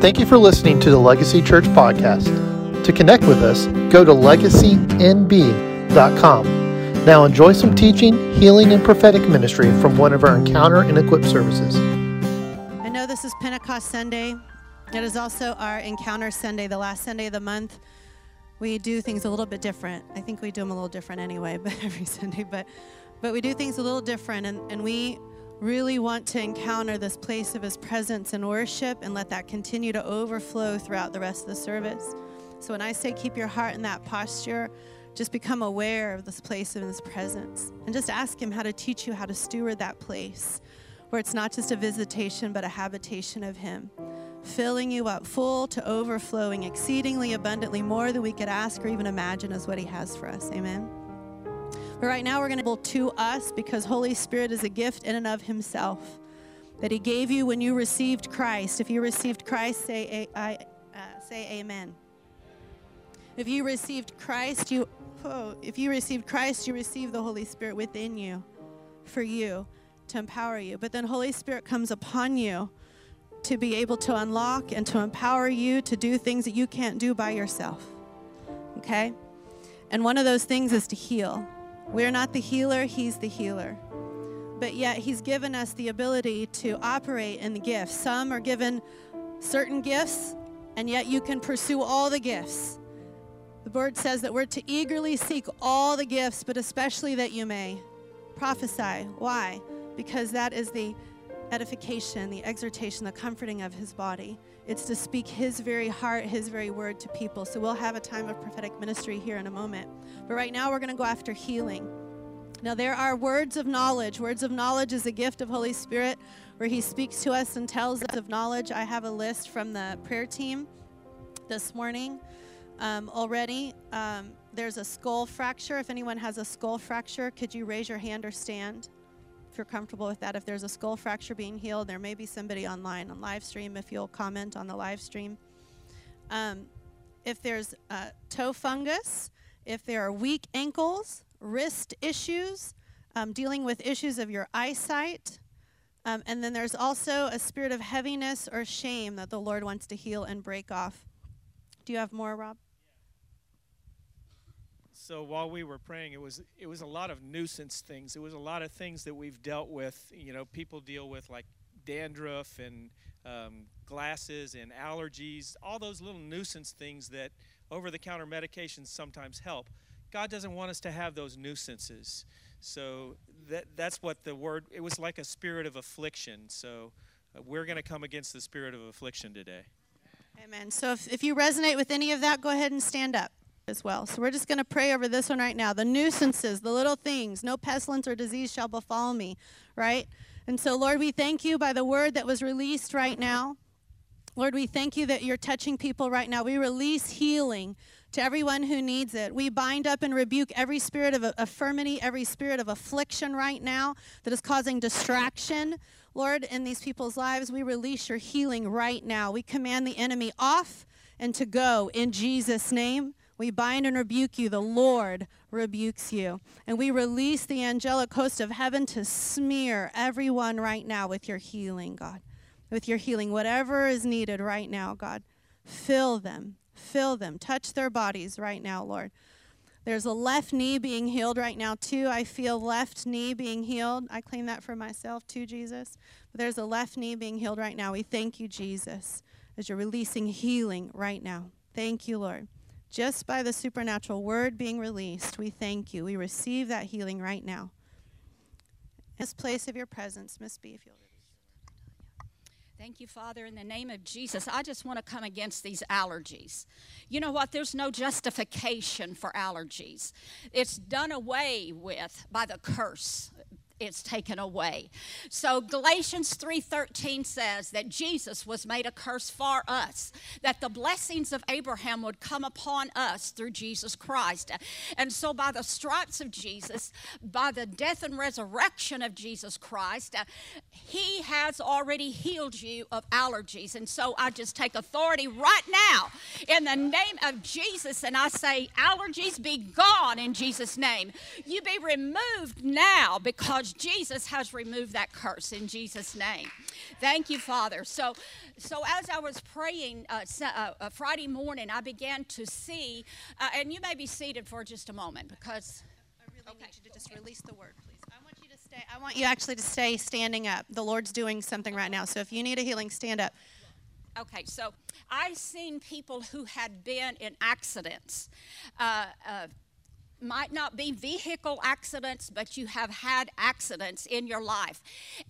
Thank you for listening to the Legacy Church podcast. To connect with us, go to legacynb.com. Now enjoy some teaching, healing, and prophetic ministry from one of our Encounter and Equip services. I know this is Pentecost Sunday. It is also our Encounter Sunday, the last Sunday of the month. We do things a little bit different. I think we do them a little different anyway, but every Sunday, but but we do things a little different and, and we really want to encounter this place of his presence and worship and let that continue to overflow throughout the rest of the service. So when I say keep your heart in that posture, just become aware of this place of his presence and just ask him how to teach you how to steward that place where it's not just a visitation but a habitation of him filling you up full to overflowing exceedingly abundantly more than we could ask or even imagine is what he has for us amen but right now, we're going to able to us because Holy Spirit is a gift in and of Himself that He gave you when you received Christ. If you received Christ, say, I, uh, say Amen. If you received Christ, you oh, if you received Christ, you receive the Holy Spirit within you for you to empower you. But then Holy Spirit comes upon you to be able to unlock and to empower you to do things that you can't do by yourself. Okay? And one of those things is to heal. We're not the healer, He's the healer. But yet, He's given us the ability to operate in the gifts. Some are given certain gifts, and yet you can pursue all the gifts. The word says that we're to eagerly seek all the gifts, but especially that you may prophesy. Why? Because that is the edification, the exhortation, the comforting of his body. It's to speak his very heart, his very word to people. So we'll have a time of prophetic ministry here in a moment. But right now we're going to go after healing. Now there are words of knowledge. Words of knowledge is a gift of Holy Spirit where he speaks to us and tells us of knowledge. I have a list from the prayer team this morning um, already. Um, there's a skull fracture. If anyone has a skull fracture, could you raise your hand or stand? You're comfortable with that. If there's a skull fracture being healed, there may be somebody online on live stream if you'll comment on the live stream. Um, if there's uh, toe fungus, if there are weak ankles, wrist issues, um, dealing with issues of your eyesight, um, and then there's also a spirit of heaviness or shame that the Lord wants to heal and break off. Do you have more, Rob? So while we were praying, it was it was a lot of nuisance things. It was a lot of things that we've dealt with. You know, people deal with like dandruff and um, glasses and allergies, all those little nuisance things that over-the-counter medications sometimes help. God doesn't want us to have those nuisances. So that that's what the word. It was like a spirit of affliction. So uh, we're going to come against the spirit of affliction today. Amen. So if, if you resonate with any of that, go ahead and stand up as well. So we're just going to pray over this one right now. The nuisances, the little things, no pestilence or disease shall befall me, right? And so, Lord, we thank you by the word that was released right now. Lord, we thank you that you're touching people right now. We release healing to everyone who needs it. We bind up and rebuke every spirit of infirmity, every spirit of affliction right now that is causing distraction. Lord, in these people's lives, we release your healing right now. We command the enemy off and to go in Jesus' name. We bind and rebuke you. The Lord rebukes you. And we release the angelic host of heaven to smear everyone right now with your healing, God. With your healing, whatever is needed right now, God. Fill them. Fill them. Touch their bodies right now, Lord. There's a left knee being healed right now, too. I feel left knee being healed. I claim that for myself, too, Jesus. But there's a left knee being healed right now. We thank you, Jesus, as you're releasing healing right now. Thank you, Lord. Just by the supernatural word being released, we thank you. We receive that healing right now. This place of your presence, Miss B, if you'll Thank you, Father. In the name of Jesus, I just want to come against these allergies. You know what? There's no justification for allergies. It's done away with by the curse it's taken away. So Galatians 3:13 says that Jesus was made a curse for us, that the blessings of Abraham would come upon us through Jesus Christ. And so by the stripes of Jesus, by the death and resurrection of Jesus Christ, he has already healed you of allergies. And so I just take authority right now in the name of Jesus and I say allergies be gone in Jesus name. You be removed now because because Jesus has removed that curse in Jesus' name. Thank you, Father. So, so as I was praying uh, uh, uh, Friday morning, I began to see, uh, and you may be seated for just a moment because. I really okay. need you to just release the word, please. I want you to stay. I want you actually to stay standing up. The Lord's doing something right now. So if you need a healing, stand up. Okay, so I've seen people who had been in accidents. Uh, uh, might not be vehicle accidents, but you have had accidents in your life.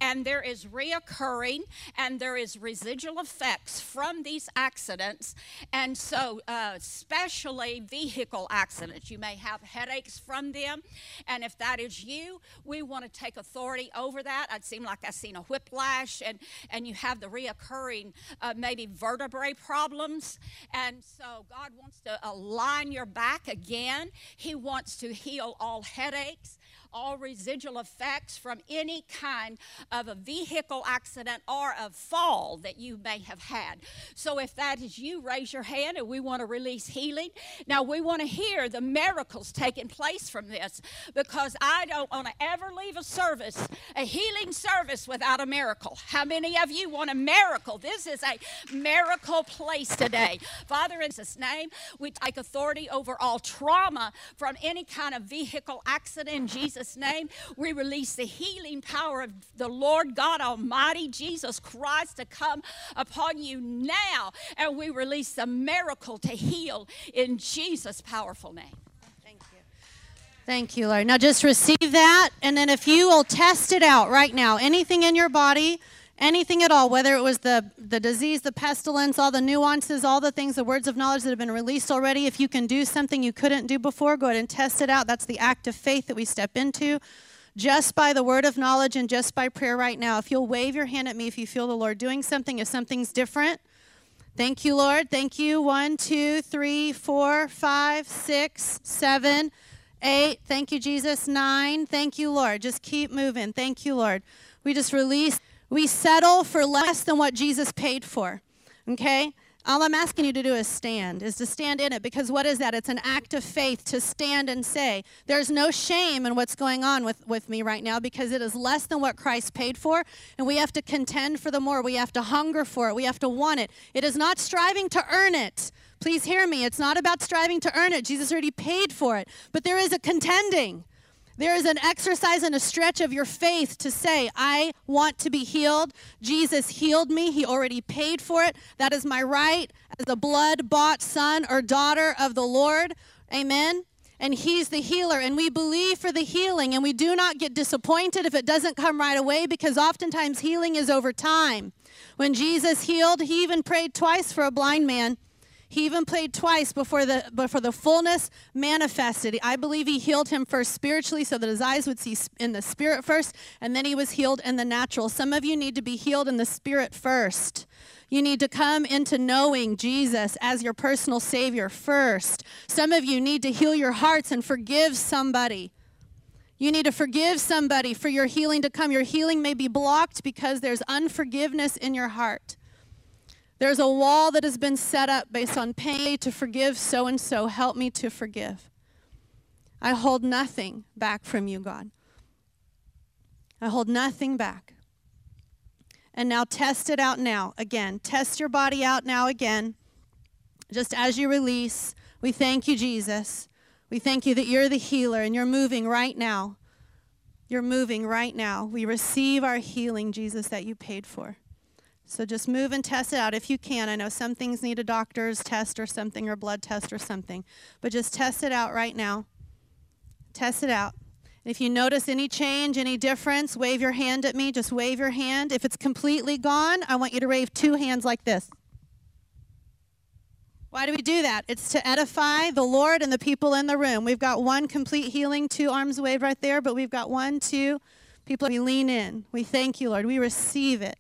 And there is reoccurring and there is residual effects from these accidents. And so, uh, especially vehicle accidents, you may have headaches from them. And if that is you, we want to take authority over that. It seemed like I seen a whiplash, and, and you have the reoccurring uh, maybe vertebrae problems. And so, God wants to align your back again. He wants wants to heal all headaches, all residual effects from any kind of a vehicle accident or a fall that you may have had. So if that is you, raise your hand and we want to release healing. Now we want to hear the miracles taking place from this because I don't want to ever leave a service, a healing service without a miracle. How many of you want a miracle? This is a miracle place today. Father, in Jesus' name, we take authority over all trauma from any kind of vehicle accident Jesus Jesus' name, we release the healing power of the Lord God Almighty, Jesus Christ, to come upon you now. And we release the miracle to heal in Jesus' powerful name. Thank you. Thank you, Lord. Now just receive that. And then if you will test it out right now, anything in your body anything at all, whether it was the, the disease, the pestilence, all the nuances, all the things, the words of knowledge that have been released already, if you can do something you couldn't do before, go ahead and test it out. That's the act of faith that we step into just by the word of knowledge and just by prayer right now. If you'll wave your hand at me if you feel the Lord doing something, if something's different. Thank you, Lord. Thank you. One, two, three, four, five, six, seven, eight. Thank you, Jesus. Nine. Thank you, Lord. Just keep moving. Thank you, Lord. We just release. We settle for less than what Jesus paid for. Okay? All I'm asking you to do is stand, is to stand in it. Because what is that? It's an act of faith to stand and say, There's no shame in what's going on with, with me right now because it is less than what Christ paid for. And we have to contend for the more. We have to hunger for it. We have to want it. It is not striving to earn it. Please hear me. It's not about striving to earn it. Jesus already paid for it. But there is a contending. There is an exercise and a stretch of your faith to say, I want to be healed. Jesus healed me. He already paid for it. That is my right as a blood bought son or daughter of the Lord. Amen. And He's the healer. And we believe for the healing. And we do not get disappointed if it doesn't come right away because oftentimes healing is over time. When Jesus healed, He even prayed twice for a blind man. He even played twice before the before the fullness manifested. I believe he healed him first spiritually so that his eyes would see in the spirit first, and then he was healed in the natural. Some of you need to be healed in the spirit first. You need to come into knowing Jesus as your personal Savior first. Some of you need to heal your hearts and forgive somebody. You need to forgive somebody for your healing to come. Your healing may be blocked because there's unforgiveness in your heart. There's a wall that has been set up based on pain to forgive so and so. Help me to forgive. I hold nothing back from you, God. I hold nothing back. And now test it out now. Again, test your body out now again. Just as you release, we thank you, Jesus. We thank you that you're the healer and you're moving right now. You're moving right now. We receive our healing, Jesus, that you paid for. So just move and test it out if you can. I know some things need a doctor's test or something or blood test or something, but just test it out right now. Test it out. If you notice any change, any difference, wave your hand at me. Just wave your hand. If it's completely gone, I want you to wave two hands like this. Why do we do that? It's to edify the Lord and the people in the room. We've got one complete healing, two arms waved right there, but we've got one, two people. We lean in. We thank you, Lord. We receive it.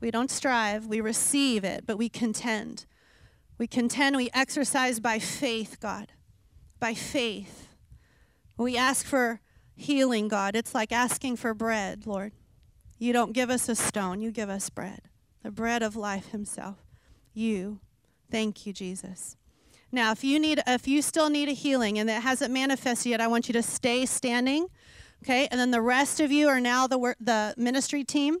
We don't strive, we receive it, but we contend. We contend, we exercise by faith, God. By faith. We ask for healing, God, it's like asking for bread, Lord. You don't give us a stone, you give us bread. The bread of life himself. You. Thank you, Jesus. Now, if you need if you still need a healing and that hasn't manifested yet, I want you to stay standing Okay, and then the rest of you are now the the ministry team.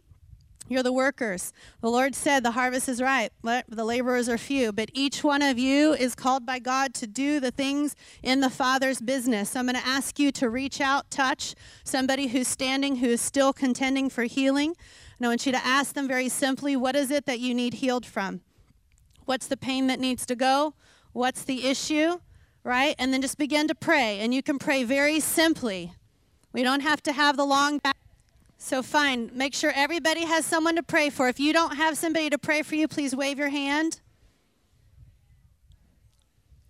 You're the workers. The Lord said the harvest is ripe, the laborers are few. But each one of you is called by God to do the things in the Father's business. So I'm going to ask you to reach out, touch somebody who's standing, who is still contending for healing. And I want you to ask them very simply, what is it that you need healed from? What's the pain that needs to go? What's the issue? Right? And then just begin to pray. And you can pray very simply. We don't have to have the long back. So, fine. Make sure everybody has someone to pray for. If you don't have somebody to pray for you, please wave your hand.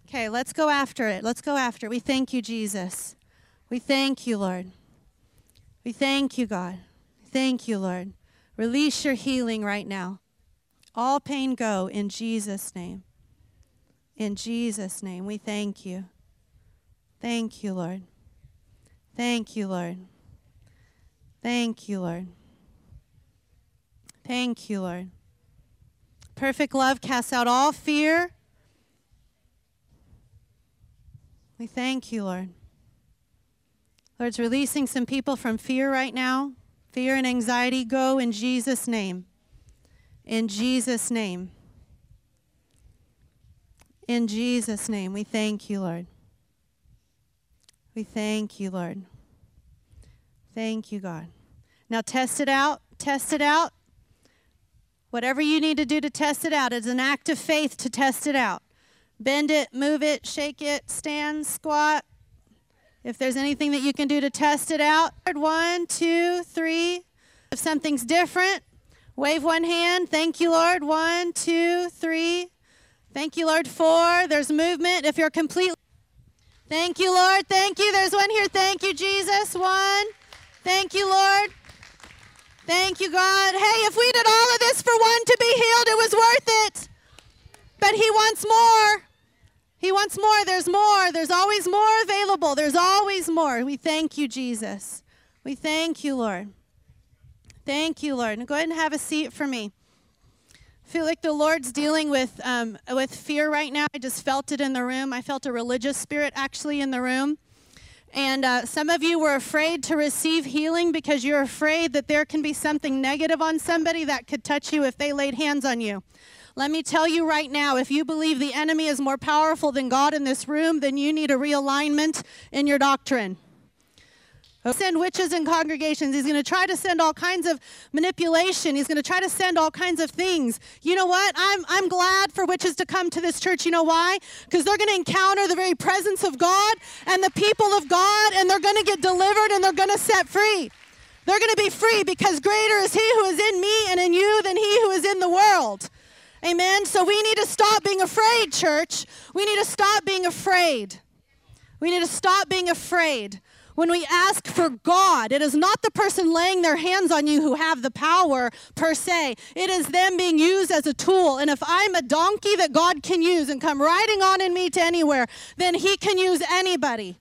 Okay, let's go after it. Let's go after it. We thank you, Jesus. We thank you, Lord. We thank you, God. Thank you, Lord. Release your healing right now. All pain go in Jesus' name. In Jesus' name, we thank you. Thank you, Lord. Thank you, Lord. Thank you, Lord. Thank you, Lord. Perfect love casts out all fear. We thank you, Lord. Lord's releasing some people from fear right now. Fear and anxiety go in Jesus' name. In Jesus' name. In Jesus' name, we thank you, Lord. We thank you, Lord. Thank you, God. Now test it out. Test it out. Whatever you need to do to test it out, it's an act of faith to test it out. Bend it, move it, shake it, stand, squat. If there's anything that you can do to test it out, one, two, three. If something's different, wave one hand. Thank you, Lord. One, two, three. Thank you, Lord. Four. There's movement. If you're completely. Thank you, Lord. Thank you. There's one here. Thank you, Jesus. One. Thank you, Lord. Thank you, God. Hey, if we did all of this for one to be healed, it was worth it. But He wants more. He wants more. There's more. There's always more available. There's always more. We thank you, Jesus. We thank you, Lord. Thank you, Lord. Now go ahead and have a seat for me. I feel like the Lord's dealing with um, with fear right now. I just felt it in the room. I felt a religious spirit actually in the room. And uh, some of you were afraid to receive healing because you're afraid that there can be something negative on somebody that could touch you if they laid hands on you. Let me tell you right now if you believe the enemy is more powerful than God in this room, then you need a realignment in your doctrine. Send witches and congregations. He's going to try to send all kinds of manipulation. He's going to try to send all kinds of things. You know what? I'm, I'm glad for witches to come to this church. You know why? Because they're going to encounter the very presence of God and the people of God, and they're going to get delivered and they're going to set free. They're going to be free because greater is He who is in me and in you than He who is in the world. Amen. So we need to stop being afraid, church. We need to stop being afraid. We need to stop being afraid. When we ask for God, it is not the person laying their hands on you who have the power per se. It is them being used as a tool. And if I'm a donkey that God can use and come riding on in me to anywhere, then He can use anybody.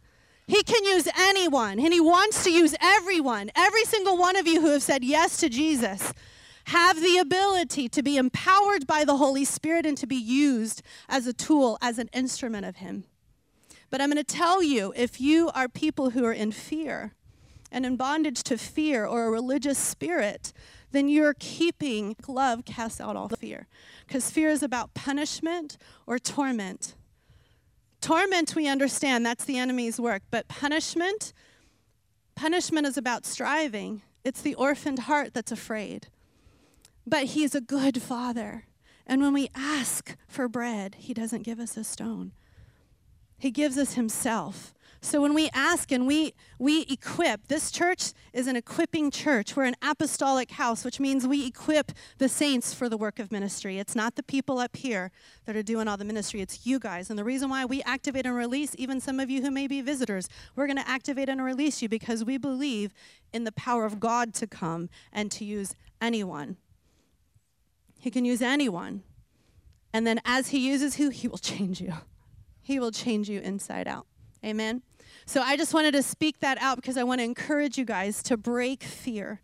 He can use anyone, and He wants to use everyone. Every single one of you who have said yes to Jesus have the ability to be empowered by the Holy Spirit and to be used as a tool, as an instrument of Him. But I'm going to tell you if you are people who are in fear and in bondage to fear or a religious spirit, then you're keeping love casts out all fear. Because fear is about punishment or torment. Torment, we understand, that's the enemy's work. But punishment, punishment is about striving. It's the orphaned heart that's afraid. But he's a good father. And when we ask for bread, he doesn't give us a stone. He gives us himself. So when we ask and we we equip, this church is an equipping church. We're an apostolic house, which means we equip the saints for the work of ministry. It's not the people up here that are doing all the ministry, it's you guys. And the reason why we activate and release even some of you who may be visitors, we're going to activate and release you because we believe in the power of God to come and to use anyone. He can use anyone. And then as he uses who, he will change you. He will change you inside out. Amen. So I just wanted to speak that out because I want to encourage you guys to break fear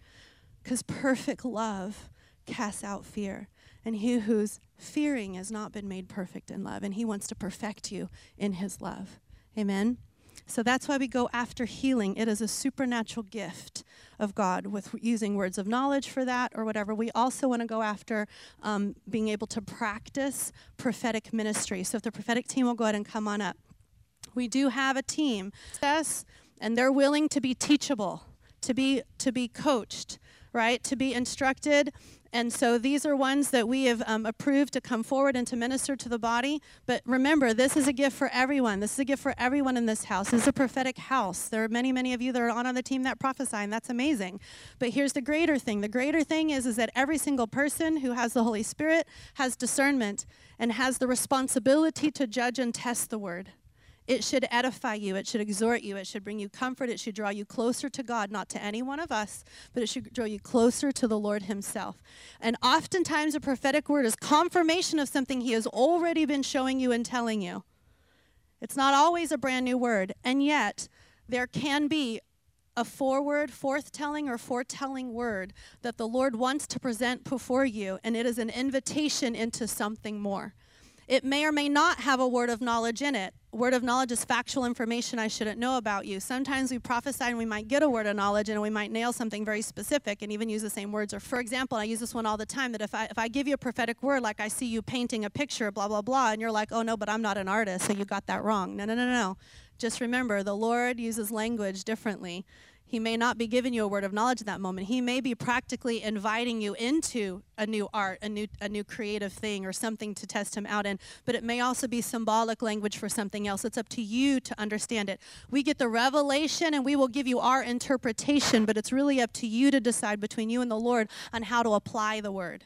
because perfect love casts out fear. And he who's fearing has not been made perfect in love, and he wants to perfect you in his love. Amen. So that's why we go after healing. It is a supernatural gift of God with using words of knowledge for that or whatever. We also want to go after um, being able to practice prophetic ministry. So if the prophetic team will go ahead and come on up. We do have a team, yes, and they're willing to be teachable, to be to be coached, right? To be instructed and so these are ones that we have um, approved to come forward and to minister to the body. But remember, this is a gift for everyone. This is a gift for everyone in this house. This is a prophetic house. There are many, many of you that are on, on the team that prophesy, and that's amazing. But here's the greater thing. The greater thing is, is that every single person who has the Holy Spirit has discernment and has the responsibility to judge and test the word. It should edify you. It should exhort you. It should bring you comfort. It should draw you closer to God, not to any one of us, but it should draw you closer to the Lord Himself. And oftentimes, a prophetic word is confirmation of something He has already been showing you and telling you. It's not always a brand new word, and yet there can be a forward, forthtelling, or foretelling word that the Lord wants to present before you, and it is an invitation into something more. It may or may not have a word of knowledge in it. Word of knowledge is factual information I shouldn't know about you. Sometimes we prophesy and we might get a word of knowledge and we might nail something very specific and even use the same words. Or, for example, I use this one all the time that if I, if I give you a prophetic word, like I see you painting a picture, blah, blah, blah, and you're like, oh no, but I'm not an artist, so you got that wrong. No, no, no, no. Just remember, the Lord uses language differently. He may not be giving you a word of knowledge in that moment. He may be practically inviting you into a new art, a new a new creative thing or something to test him out in, but it may also be symbolic language for something else. It's up to you to understand it. We get the revelation and we will give you our interpretation, but it's really up to you to decide between you and the Lord on how to apply the word.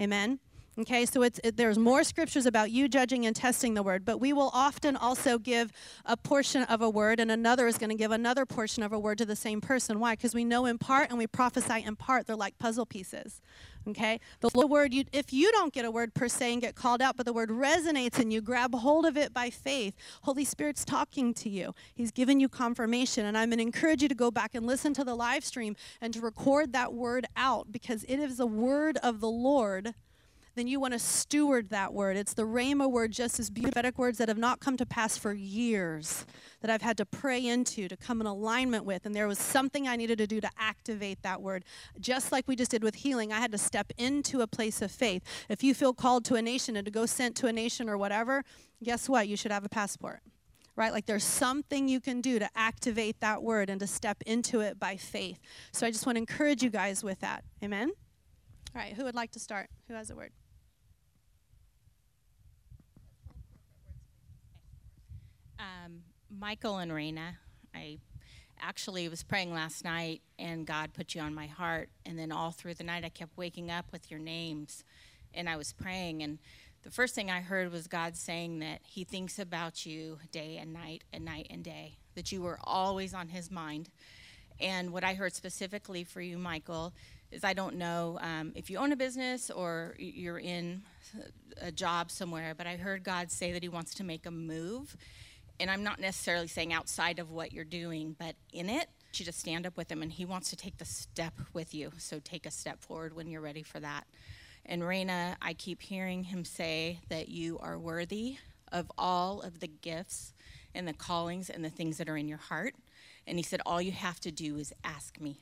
Amen. Okay, so it's, it, there's more scriptures about you judging and testing the word, but we will often also give a portion of a word, and another is going to give another portion of a word to the same person. Why? Because we know in part and we prophesy in part. They're like puzzle pieces. Okay, the word you, if you don't get a word per se and get called out, but the word resonates and you grab hold of it by faith, Holy Spirit's talking to you. He's given you confirmation, and I'm going to encourage you to go back and listen to the live stream and to record that word out because it is the word of the Lord then you want to steward that word. It's the Rhema word, just as prophetic words that have not come to pass for years, that I've had to pray into, to come in alignment with. And there was something I needed to do to activate that word. Just like we just did with healing, I had to step into a place of faith. If you feel called to a nation and to go sent to a nation or whatever, guess what? You should have a passport right? Like there's something you can do to activate that word and to step into it by faith. So I just want to encourage you guys with that. Amen? All right, who would like to start? Who has a word? Um, Michael and Raina, I actually was praying last night and God put you on my heart. And then all through the night, I kept waking up with your names and I was praying. And the first thing I heard was God saying that He thinks about you day and night and night and day, that you were always on His mind. And what I heard specifically for you, Michael, is I don't know um, if you own a business or you're in a job somewhere, but I heard God say that He wants to make a move and I'm not necessarily saying outside of what you're doing, but in it, you just stand up with him and he wants to take the step with you. So take a step forward when you're ready for that. And Raina, I keep hearing him say that you are worthy of all of the gifts and the callings and the things that are in your heart. And he said, All you have to do is ask me.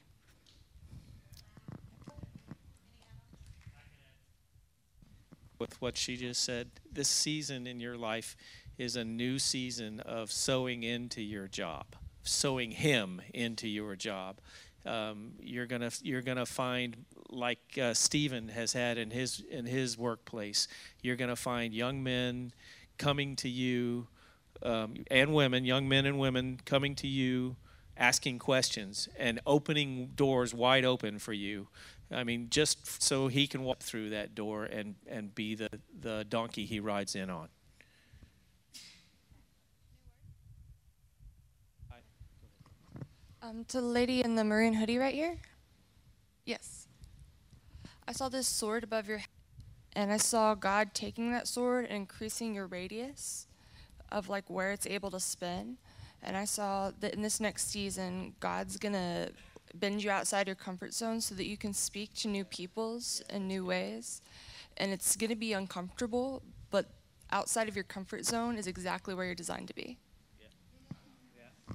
With what she just said, this season in your life is a new season of sowing into your job, sowing Him into your job. Um, you're gonna you're gonna find like uh, Stephen has had in his in his workplace. You're gonna find young men coming to you, um, and women, young men and women coming to you, asking questions and opening doors wide open for you. I mean, just so he can walk through that door and and be the the donkey he rides in on. Um, to the lady in the maroon hoodie right here? Yes. I saw this sword above your head, and I saw God taking that sword and increasing your radius of like where it's able to spin. And I saw that in this next season, God's gonna bend you outside your comfort zone so that you can speak to new peoples in new ways. And it's gonna be uncomfortable, but outside of your comfort zone is exactly where you're designed to be. Yeah. Yeah.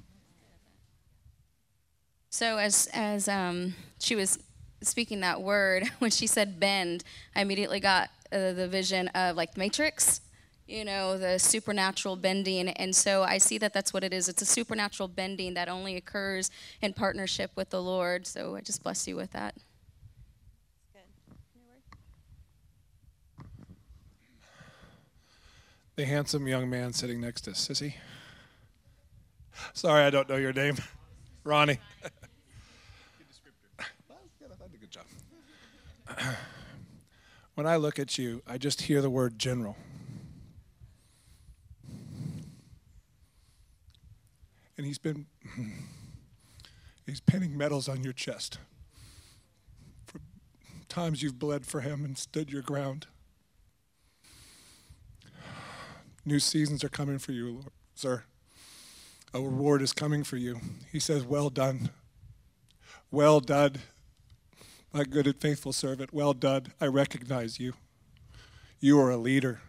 So as as um, she was speaking that word, when she said bend, I immediately got uh, the vision of like the Matrix, you know, the supernatural bending. And so I see that that's what it is. It's a supernatural bending that only occurs in partnership with the Lord. So I just bless you with that. The handsome young man sitting next to Sissy. Sorry, I don't know your name. Ronnie. Good job. When I look at you, I just hear the word general. And he's been he's pinning medals on your chest. For times you've bled for him and stood your ground. New seasons are coming for you, Lord, sir. A reward is coming for you. He says, Well done. Well done, my good and faithful servant. Well done. I recognize you. You are a leader.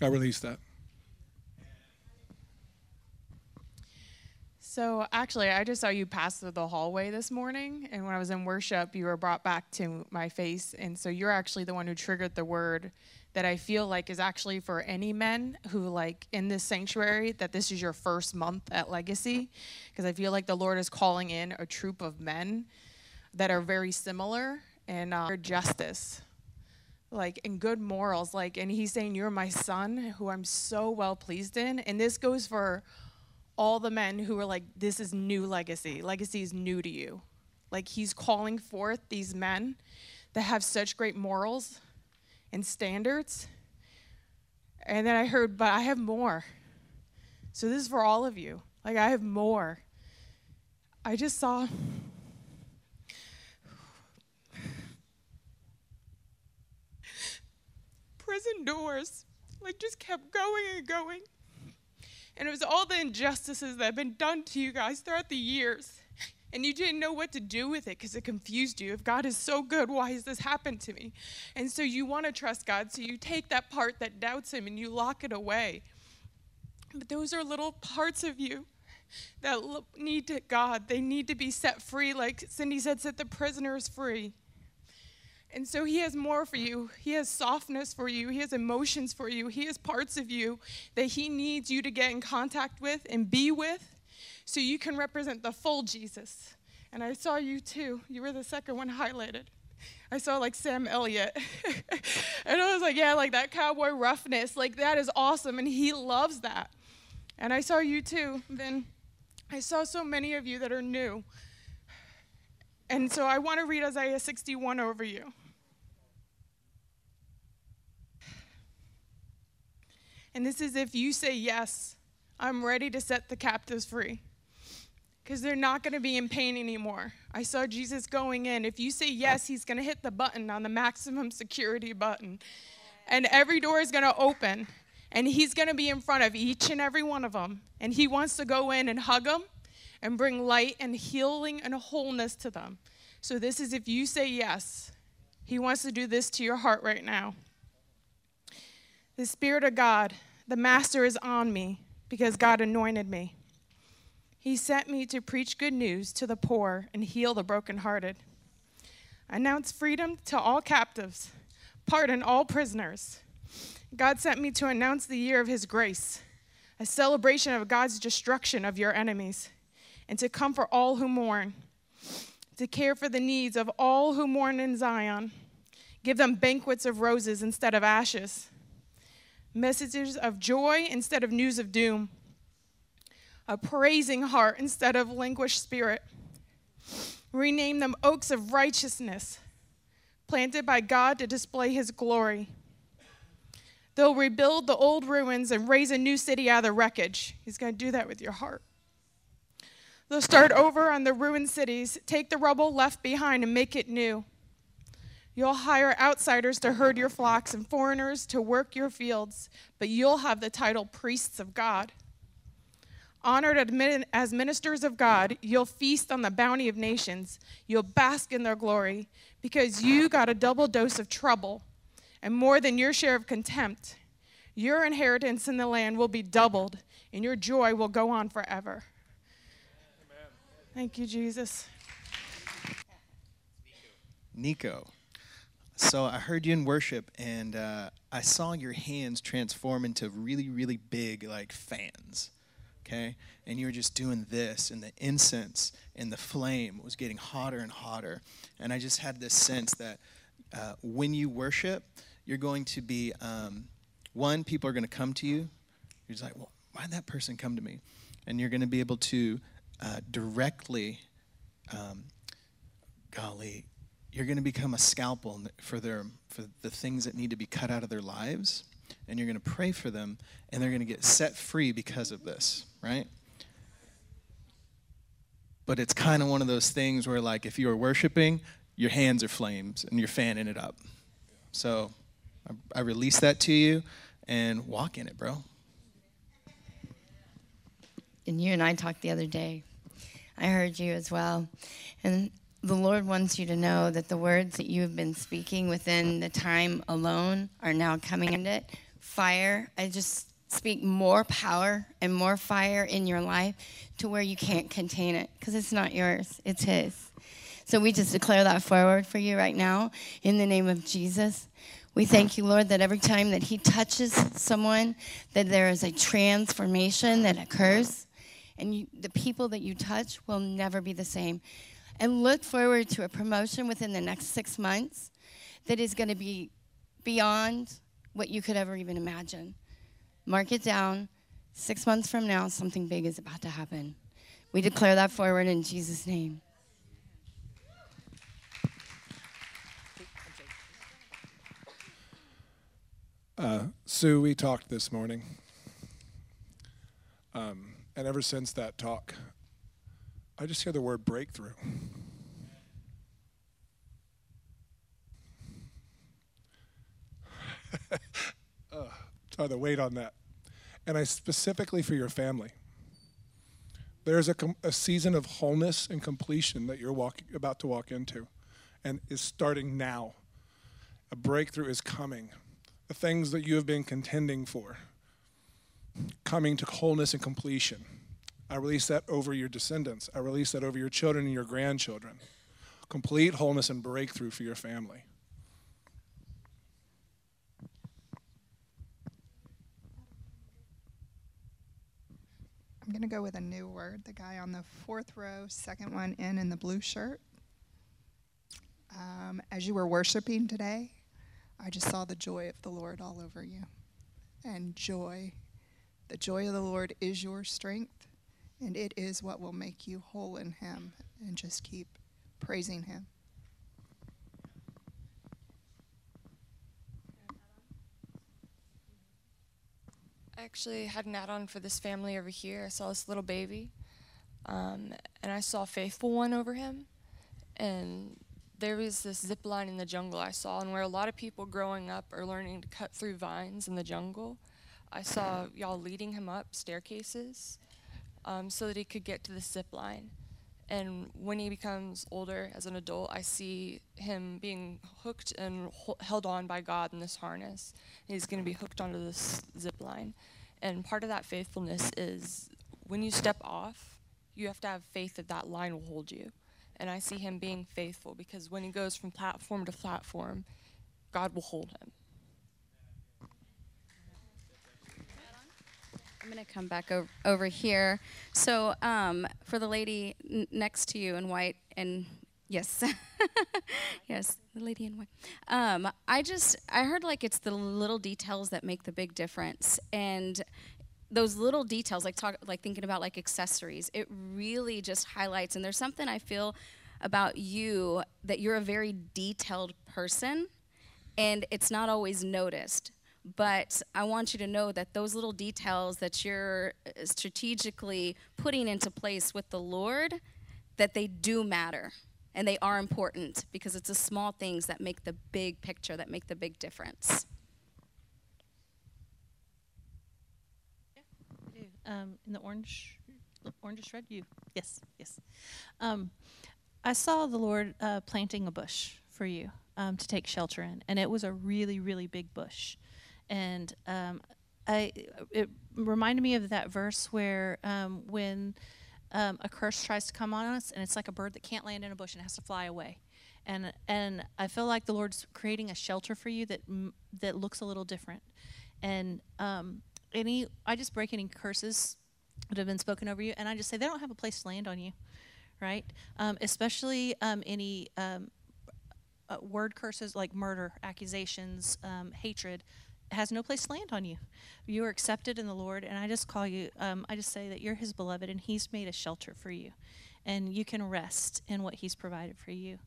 I release that. So actually, I just saw you pass through the hallway this morning, and when I was in worship, you were brought back to my face, and so you're actually the one who triggered the word that I feel like is actually for any men who like in this sanctuary that this is your first month at Legacy, because I feel like the Lord is calling in a troop of men that are very similar and uh, justice like in good morals like and he's saying you're my son who i'm so well pleased in and this goes for all the men who are like, this is new legacy. Legacy is new to you. Like he's calling forth these men that have such great morals and standards. And then I heard, but I have more. So this is for all of you. Like I have more. I just saw prison doors like just kept going and going and it was all the injustices that have been done to you guys throughout the years. And you didn't know what to do with it because it confused you. If God is so good, why has this happened to me? And so you want to trust God. So you take that part that doubts Him and you lock it away. But those are little parts of you that need to God. They need to be set free. Like Cindy said, set the prisoners free. And so he has more for you. He has softness for you. He has emotions for you. He has parts of you that he needs you to get in contact with and be with so you can represent the full Jesus. And I saw you too. You were the second one highlighted. I saw like Sam Elliott. and I was like, yeah, like that cowboy roughness, like that is awesome. And he loves that. And I saw you too, Vin. I saw so many of you that are new. And so I want to read Isaiah 61 over you. And this is if you say, Yes, I'm ready to set the captives free. Because they're not going to be in pain anymore. I saw Jesus going in. If you say yes, he's going to hit the button on the maximum security button. And every door is going to open. And he's going to be in front of each and every one of them. And he wants to go in and hug them and bring light and healing and wholeness to them. So, this is if you say yes, he wants to do this to your heart right now. The Spirit of God, the Master, is on me because God anointed me. He sent me to preach good news to the poor and heal the brokenhearted, announce freedom to all captives, pardon all prisoners. God sent me to announce the year of His grace, a celebration of God's destruction of your enemies, and to comfort all who mourn, to care for the needs of all who mourn in Zion, give them banquets of roses instead of ashes messages of joy instead of news of doom, a praising heart instead of languished spirit. Rename them oaks of righteousness, planted by God to display his glory. They'll rebuild the old ruins and raise a new city out of the wreckage. He's going to do that with your heart. They'll start over on the ruined cities, take the rubble left behind, and make it new. You'll hire outsiders to herd your flocks and foreigners to work your fields, but you'll have the title priests of God. Honored as ministers of God, you'll feast on the bounty of nations. You'll bask in their glory because you got a double dose of trouble and more than your share of contempt. Your inheritance in the land will be doubled, and your joy will go on forever. Amen. Thank you, Jesus. Nico. So I heard you in worship, and uh, I saw your hands transform into really, really big, like fans. Okay? And you were just doing this, and the incense and the flame was getting hotter and hotter. And I just had this sense that uh, when you worship, you're going to be um, one, people are going to come to you. You're just like, well, why'd that person come to me? And you're going to be able to uh, directly, um, golly, you're going to become a scalpel for their for the things that need to be cut out of their lives and you're going to pray for them and they're going to get set free because of this right? But it's kind of one of those things where like if you are worshiping your hands are flames and you're fanning it up. So i, I release that to you and walk in it bro. And you and i talked the other day. I heard you as well. And the Lord wants you to know that the words that you have been speaking within the time alone are now coming into it. Fire, I just speak more power and more fire in your life to where you can't contain it because it's not yours, it's His. So we just declare that forward for you right now in the name of Jesus. We thank you, Lord, that every time that He touches someone, that there is a transformation that occurs, and you, the people that you touch will never be the same and look forward to a promotion within the next six months that is going to be beyond what you could ever even imagine. Mark it down. Six months from now, something big is about to happen. We declare that forward in Jesus' name. Uh, Sue, we talked this morning. Um, and ever since that talk, I just hear the word breakthrough. oh, the weight on that. And I specifically for your family. There's a, a season of wholeness and completion that you're walking, about to walk into and is starting now. A breakthrough is coming. The things that you have been contending for, coming to wholeness and completion. I release that over your descendants. I release that over your children and your grandchildren. Complete wholeness and breakthrough for your family. I'm going to go with a new word. The guy on the fourth row, second one in in the blue shirt. Um, as you were worshiping today, I just saw the joy of the Lord all over you. And joy, the joy of the Lord is your strength. And it is what will make you whole in Him. And just keep praising Him. I actually had an add on for this family over here. I saw this little baby, um, and I saw Faithful One over him. And there was this zip line in the jungle I saw, and where a lot of people growing up are learning to cut through vines in the jungle. I saw y'all leading him up staircases um, so that he could get to the zip line. And when he becomes older as an adult, I see him being hooked and held on by God in this harness. He's going to be hooked onto this zip line. And part of that faithfulness is when you step off, you have to have faith that that line will hold you. And I see him being faithful because when he goes from platform to platform, God will hold him. I'm going to come back over, over here. So, um, for the lady next to you in white, and yes, yes, the lady in white. Um, I just, I heard like it's the little details that make the big difference. And those little details, like talk, like thinking about like accessories, it really just highlights. And there's something I feel about you that you're a very detailed person, and it's not always noticed but I want you to know that those little details that you're uh, strategically putting into place with the Lord, that they do matter and they are important because it's the small things that make the big picture, that make the big difference. Yeah, um, in the orange, orange red, you yes, yes. Um, I saw the Lord uh, planting a bush for you um, to take shelter in, and it was a really, really big bush and um, I it reminded me of that verse where um, when um, a curse tries to come on us, and it's like a bird that can't land in a bush and has to fly away. And and I feel like the Lord's creating a shelter for you that that looks a little different. And um, any, I just break any curses that have been spoken over you, and I just say they don't have a place to land on you, right? Um, especially um, any uh, word curses like murder, accusations, hatred has no place to land on you. You are accepted in the Lord, and I just call you, um, I just say that you're His beloved, and He's made a shelter for you. And you can rest in what He's provided for you.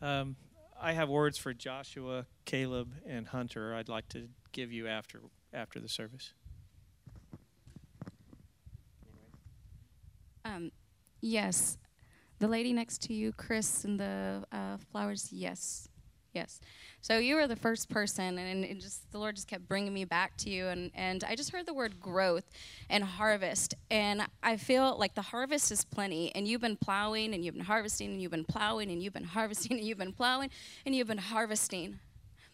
Um, I have words for Joshua, Caleb, and Hunter. I'd like to give you after after the service. Um, yes. The lady next to you, Chris, and the uh, flowers, yes. Yes. So you were the first person, and it just the Lord just kept bringing me back to you, and and I just heard the word growth and harvest, and I feel like the harvest is plenty, and you've been plowing, and you've been harvesting, and you've been plowing, and you've been harvesting, and you've been plowing, and you've been harvesting,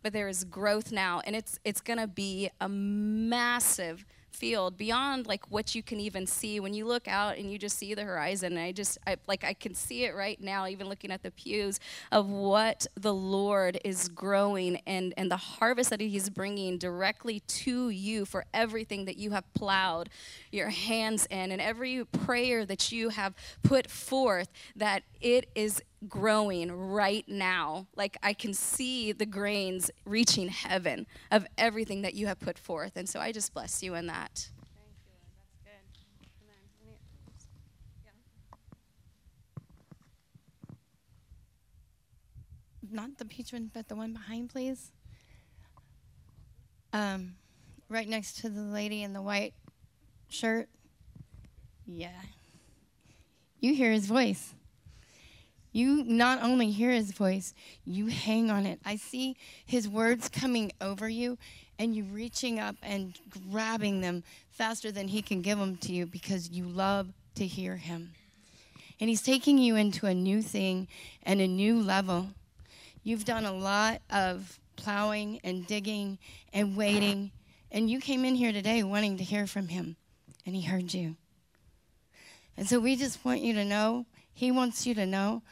but there is growth now, and it's it's gonna be a massive field beyond like what you can even see. When you look out and you just see the horizon i just I, like i can see it right now even looking at the pews of what the lord is growing and and the harvest that he's bringing directly to you for everything that you have plowed your hands in and every prayer that you have put forth that it is growing right now. Like I can see the grains reaching heaven of everything that you have put forth. And so I just bless you in that. Thank you, That's good. And then, let me. Yeah. Not the peach one, but the one behind, please. Um, right next to the lady in the white shirt. Yeah. You hear his voice. You not only hear his voice, you hang on it. I see his words coming over you and you reaching up and grabbing them faster than he can give them to you because you love to hear him. And he's taking you into a new thing and a new level. You've done a lot of plowing and digging and waiting, and you came in here today wanting to hear from him, and he heard you. And so we just want you to know, he wants you to know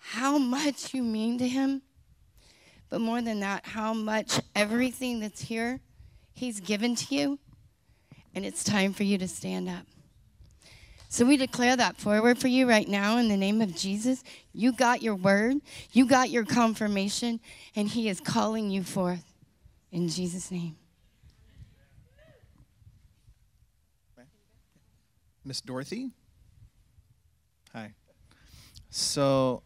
how much you mean to him. But more than that, how much everything that's here, he's given to you. And it's time for you to stand up. So we declare that forward for you right now in the name of Jesus. You got your word, you got your confirmation, and he is calling you forth in Jesus' name. Miss Dorothy? Hi. So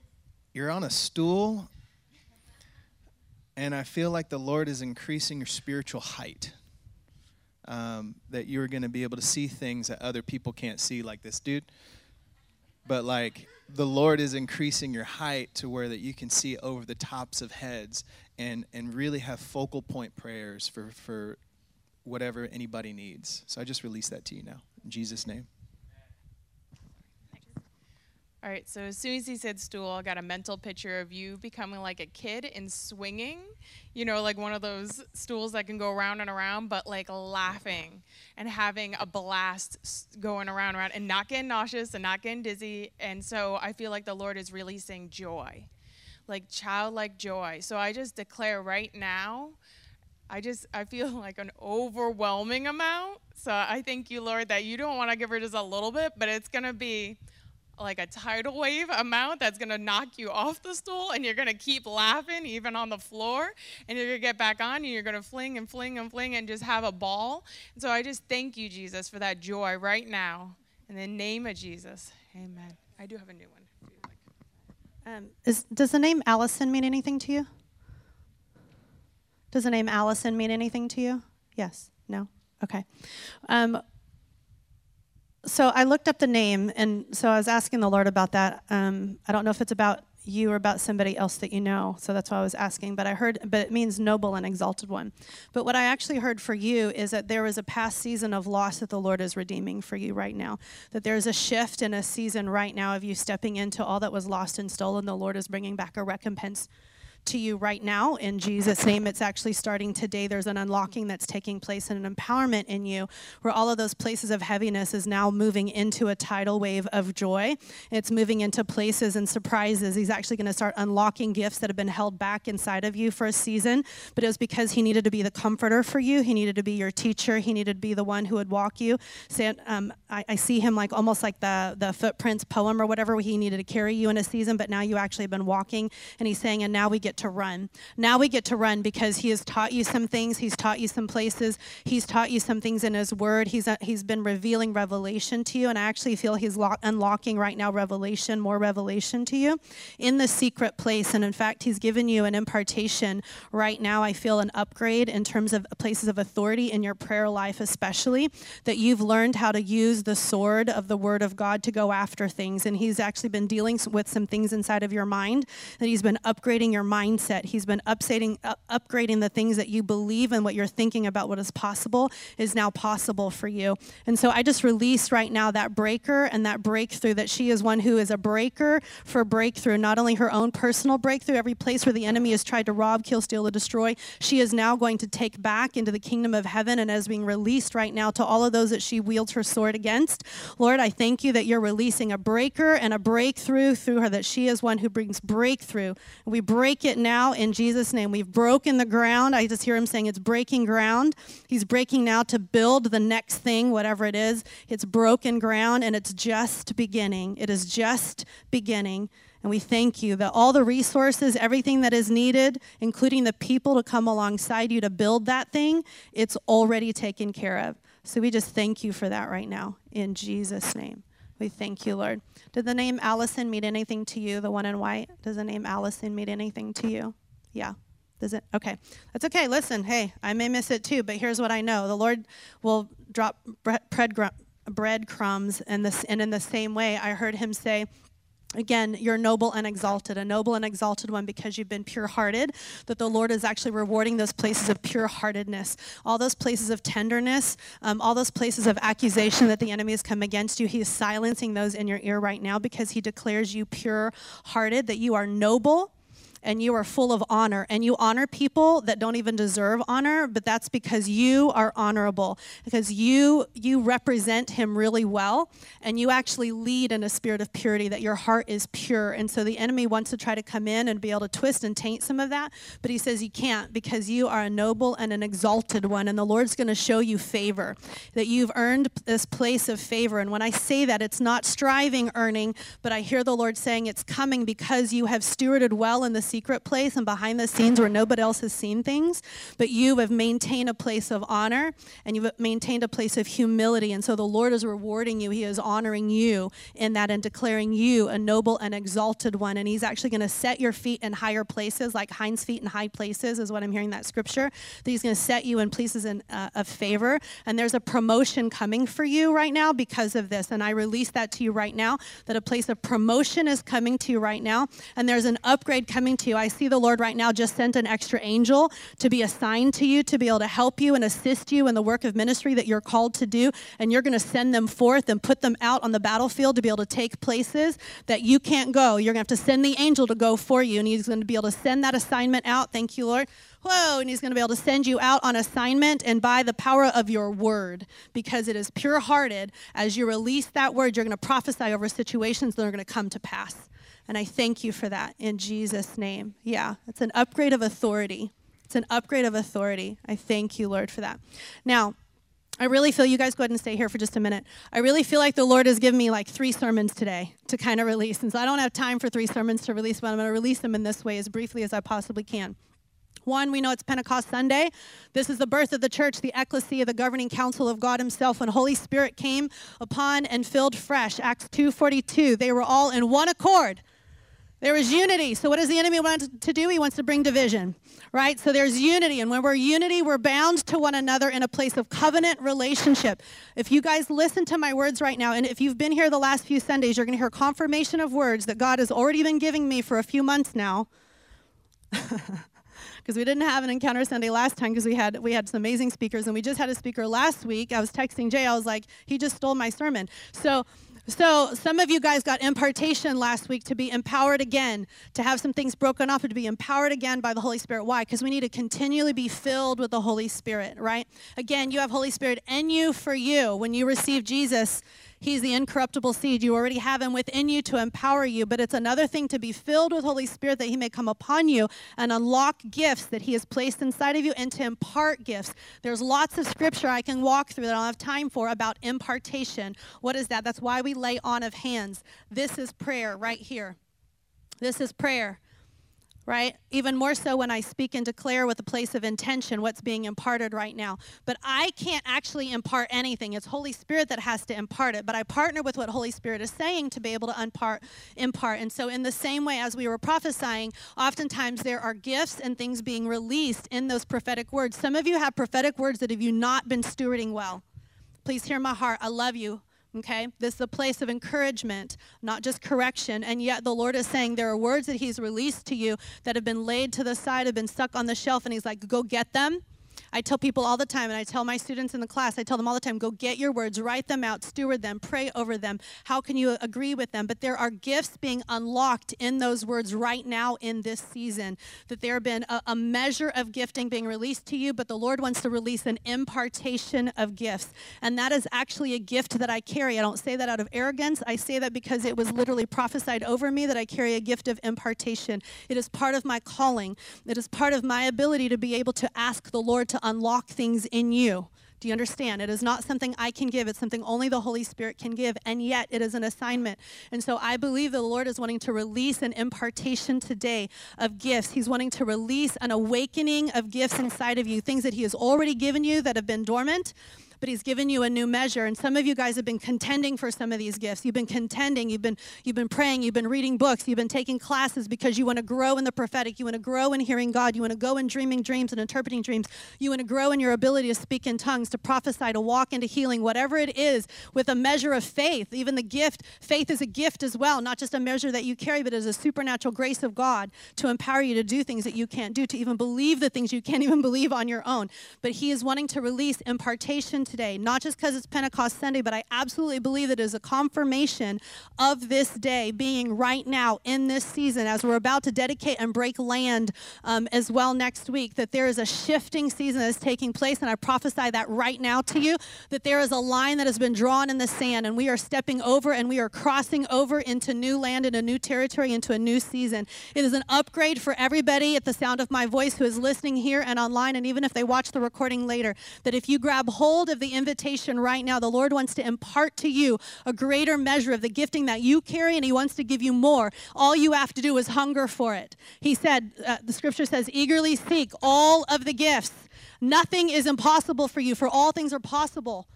you're on a stool, and I feel like the Lord is increasing your spiritual height. Um, that you're going to be able to see things that other people can't see, like this dude. But like the Lord is increasing your height to where that you can see over the tops of heads and and really have focal point prayers for for whatever anybody needs. So I just release that to you now in Jesus' name. All right, so as soon as he said stool, I got a mental picture of you becoming like a kid and swinging, you know, like one of those stools that can go around and around, but like laughing and having a blast going around and around and not getting nauseous and not getting dizzy. And so I feel like the Lord is releasing joy, like childlike joy. So I just declare right now, I just I feel like an overwhelming amount. So I thank you, Lord, that you don't want to give her just a little bit, but it's gonna be like a tidal wave amount that's going to knock you off the stool and you're going to keep laughing even on the floor and you're going to get back on and you're going to fling and fling and fling and just have a ball. And so I just thank you, Jesus, for that joy right now. In the name of Jesus, amen. I do have a new one. Um, is, does the name Allison mean anything to you? Does the name Allison mean anything to you? Yes? No? Okay. Um, so I looked up the name, and so I was asking the Lord about that. Um, I don't know if it's about you or about somebody else that you know, so that's why I was asking. But I heard, but it means noble and exalted one. But what I actually heard for you is that there was a past season of loss that the Lord is redeeming for you right now. That there's a shift in a season right now of you stepping into all that was lost and stolen. The Lord is bringing back a recompense to you right now in Jesus' name. It's actually starting today. There's an unlocking that's taking place and an empowerment in you where all of those places of heaviness is now moving into a tidal wave of joy. It's moving into places and surprises. He's actually going to start unlocking gifts that have been held back inside of you for a season, but it was because he needed to be the comforter for you. He needed to be your teacher. He needed to be the one who would walk you. Um, I, I see him like almost like the, the footprints poem or whatever, he needed to carry you in a season, but now you actually have been walking. And he's saying, and now we get to run. Now we get to run because he has taught you some things. He's taught you some places. He's taught you some things in his word. He's, uh, he's been revealing revelation to you. And I actually feel he's lo- unlocking right now revelation, more revelation to you in the secret place. And in fact, he's given you an impartation right now. I feel an upgrade in terms of places of authority in your prayer life, especially that you've learned how to use the sword of the word of God to go after things. And he's actually been dealing with some things inside of your mind, that he's been upgrading your mindset. He's been uh, upgrading the things that you believe and what you're thinking about what is possible is now possible for you. And so I just release right now that breaker and that breakthrough that she is one who is a breaker for breakthrough, not only her own personal breakthrough, every place where the enemy has tried to rob, kill, steal, or destroy, she is now going to take back into the kingdom of heaven and as being released right now to all of those that she wields her sword against. Lord, I thank you that you're releasing a breaker and a breakthrough through her, that she is one who brings breakthrough. We break it now in Jesus' name. We've broken the ground. I just hear him saying it's breaking ground. He's breaking now to build the next thing, whatever it is. It's broken ground and it's just beginning. It is just beginning. And we thank you that all the resources, everything that is needed, including the people to come alongside you to build that thing, it's already taken care of. So we just thank you for that right now in Jesus' name. We thank you, Lord. Did the name Allison mean anything to you, the one in white? Does the name Allison mean anything to you? Yeah. Does it? Okay. That's okay. Listen, hey, I may miss it too, but here's what I know the Lord will drop breadcrumbs, and, this, and in the same way, I heard him say, Again, you're noble and exalted, a noble and exalted one because you've been pure hearted, that the Lord is actually rewarding those places of pure heartedness, all those places of tenderness, um, all those places of accusation that the enemy has come against you. He is silencing those in your ear right now because he declares you pure hearted, that you are noble and you are full of honor. And you honor people that don't even deserve honor, but that's because you are honorable, because you you represent him really well, and you actually lead in a spirit of purity, that your heart is pure. And so the enemy wants to try to come in and be able to twist and taint some of that, but he says you can't because you are a noble and an exalted one, and the Lord's going to show you favor, that you've earned this place of favor. And when I say that, it's not striving, earning, but I hear the Lord saying it's coming because you have stewarded well in the secret place and behind the scenes where nobody else has seen things, but you have maintained a place of honor and you've maintained a place of humility. And so the Lord is rewarding you. He is honoring you in that and declaring you a noble and exalted one. And He's actually going to set your feet in higher places, like hinds feet in high places, is what I'm hearing that scripture. That He's going to set you in places in, uh, of favor. And there's a promotion coming for you right now because of this. And I release that to you right now that a place of promotion is coming to you right now. And there's an upgrade coming to to you. I see the Lord right now just sent an extra angel to be assigned to you to be able to help you and assist you in the work of ministry that you're called to do. And you're going to send them forth and put them out on the battlefield to be able to take places that you can't go. You're going to have to send the angel to go for you. And he's going to be able to send that assignment out. Thank you, Lord. Whoa, and he's going to be able to send you out on assignment and by the power of your word, because it is pure hearted. As you release that word, you're going to prophesy over situations that are going to come to pass. And I thank you for that in Jesus' name. Yeah, it's an upgrade of authority. It's an upgrade of authority. I thank you, Lord, for that. Now, I really feel you guys go ahead and stay here for just a minute. I really feel like the Lord has given me like three sermons today to kind of release. And so I don't have time for three sermons to release, but I'm going to release them in this way as briefly as I possibly can. One, we know it's Pentecost Sunday. This is the birth of the church, the ecclesia, the governing council of God himself when Holy Spirit came upon and filled fresh. Acts 2:42. They were all in one accord there was unity. So, what does the enemy want to do? He wants to bring division, right? So, there's unity. And when we're unity, we're bound to one another in a place of covenant relationship. If you guys listen to my words right now, and if you've been here the last few Sundays, you're going to hear confirmation of words that God has already been giving me for a few months now. because we didn't have an encounter Sunday last time because we had we had some amazing speakers and we just had a speaker last week. I was texting Jay. I was like, he just stole my sermon. So So, some of you guys got impartation last week to be empowered again, to have some things broken off, and to be empowered again by the Holy Spirit. Why? Because we need to continually be filled with the Holy Spirit, right? Again, you have Holy Spirit in you for you. When you receive Jesus, He's the incorruptible seed. You already have him within you to empower you, but it's another thing to be filled with Holy Spirit that he may come upon you and unlock gifts that he has placed inside of you and to impart gifts. There's lots of scripture I can walk through that I don't have time for about impartation. What is that? That's why we lay on of hands. This is prayer right here. This is prayer right? Even more so when I speak and declare with a place of intention what's being imparted right now. But I can't actually impart anything. It's Holy Spirit that has to impart it. But I partner with what Holy Spirit is saying to be able to impart. impart. And so, in the same way as we were prophesying, oftentimes there are gifts and things being released in those prophetic words. Some of you have prophetic words that have you not been stewarding well. Please hear my heart. I love you. Okay? This is a place of encouragement, not just correction. And yet the Lord is saying there are words that He's released to you that have been laid to the side, have been stuck on the shelf, and He's like, go get them I tell people all the time, and I tell my students in the class, I tell them all the time go get your words, write them out, steward them, pray over them. How can you agree with them? But there are gifts being unlocked in those words right now in this season. That there have been a, a measure of gifting being released to you, but the Lord wants to release an impartation of gifts. And that is actually a gift that I carry. I don't say that out of arrogance. I say that because it was literally prophesied over me that I carry a gift of impartation. It is part of my calling, it is part of my ability to be able to ask the Lord to unlock things in you. Do you understand? It is not something I can give. It's something only the Holy Spirit can give. And yet it is an assignment. And so I believe the Lord is wanting to release an impartation today of gifts. He's wanting to release an awakening of gifts inside of you, things that He has already given you that have been dormant but he's given you a new measure. And some of you guys have been contending for some of these gifts. You've been contending, you've been you've been praying, you've been reading books, you've been taking classes because you want to grow in the prophetic, you want to grow in hearing God, you want to go in dreaming dreams and interpreting dreams. You want to grow in your ability to speak in tongues, to prophesy, to walk into healing, whatever it is, with a measure of faith. Even the gift, faith is a gift as well, not just a measure that you carry, but as a supernatural grace of God to empower you to do things that you can't do, to even believe the things you can't even believe on your own. But he is wanting to release impartation today, not just because it's Pentecost Sunday, but I absolutely believe it is a confirmation of this day being right now in this season as we're about to dedicate and break land um, as well next week. That there is a shifting season that is taking place, and I prophesy that right now to you that there is a line that has been drawn in the sand, and we are stepping over and we are crossing over into new land, into new territory, into a new season. It is an upgrade for everybody at the sound of my voice who is listening here and online, and even if they watch the recording later, that if you grab hold of the invitation right now. The Lord wants to impart to you a greater measure of the gifting that you carry, and He wants to give you more. All you have to do is hunger for it. He said, uh, the scripture says, eagerly seek all of the gifts. Nothing is impossible for you, for all things are possible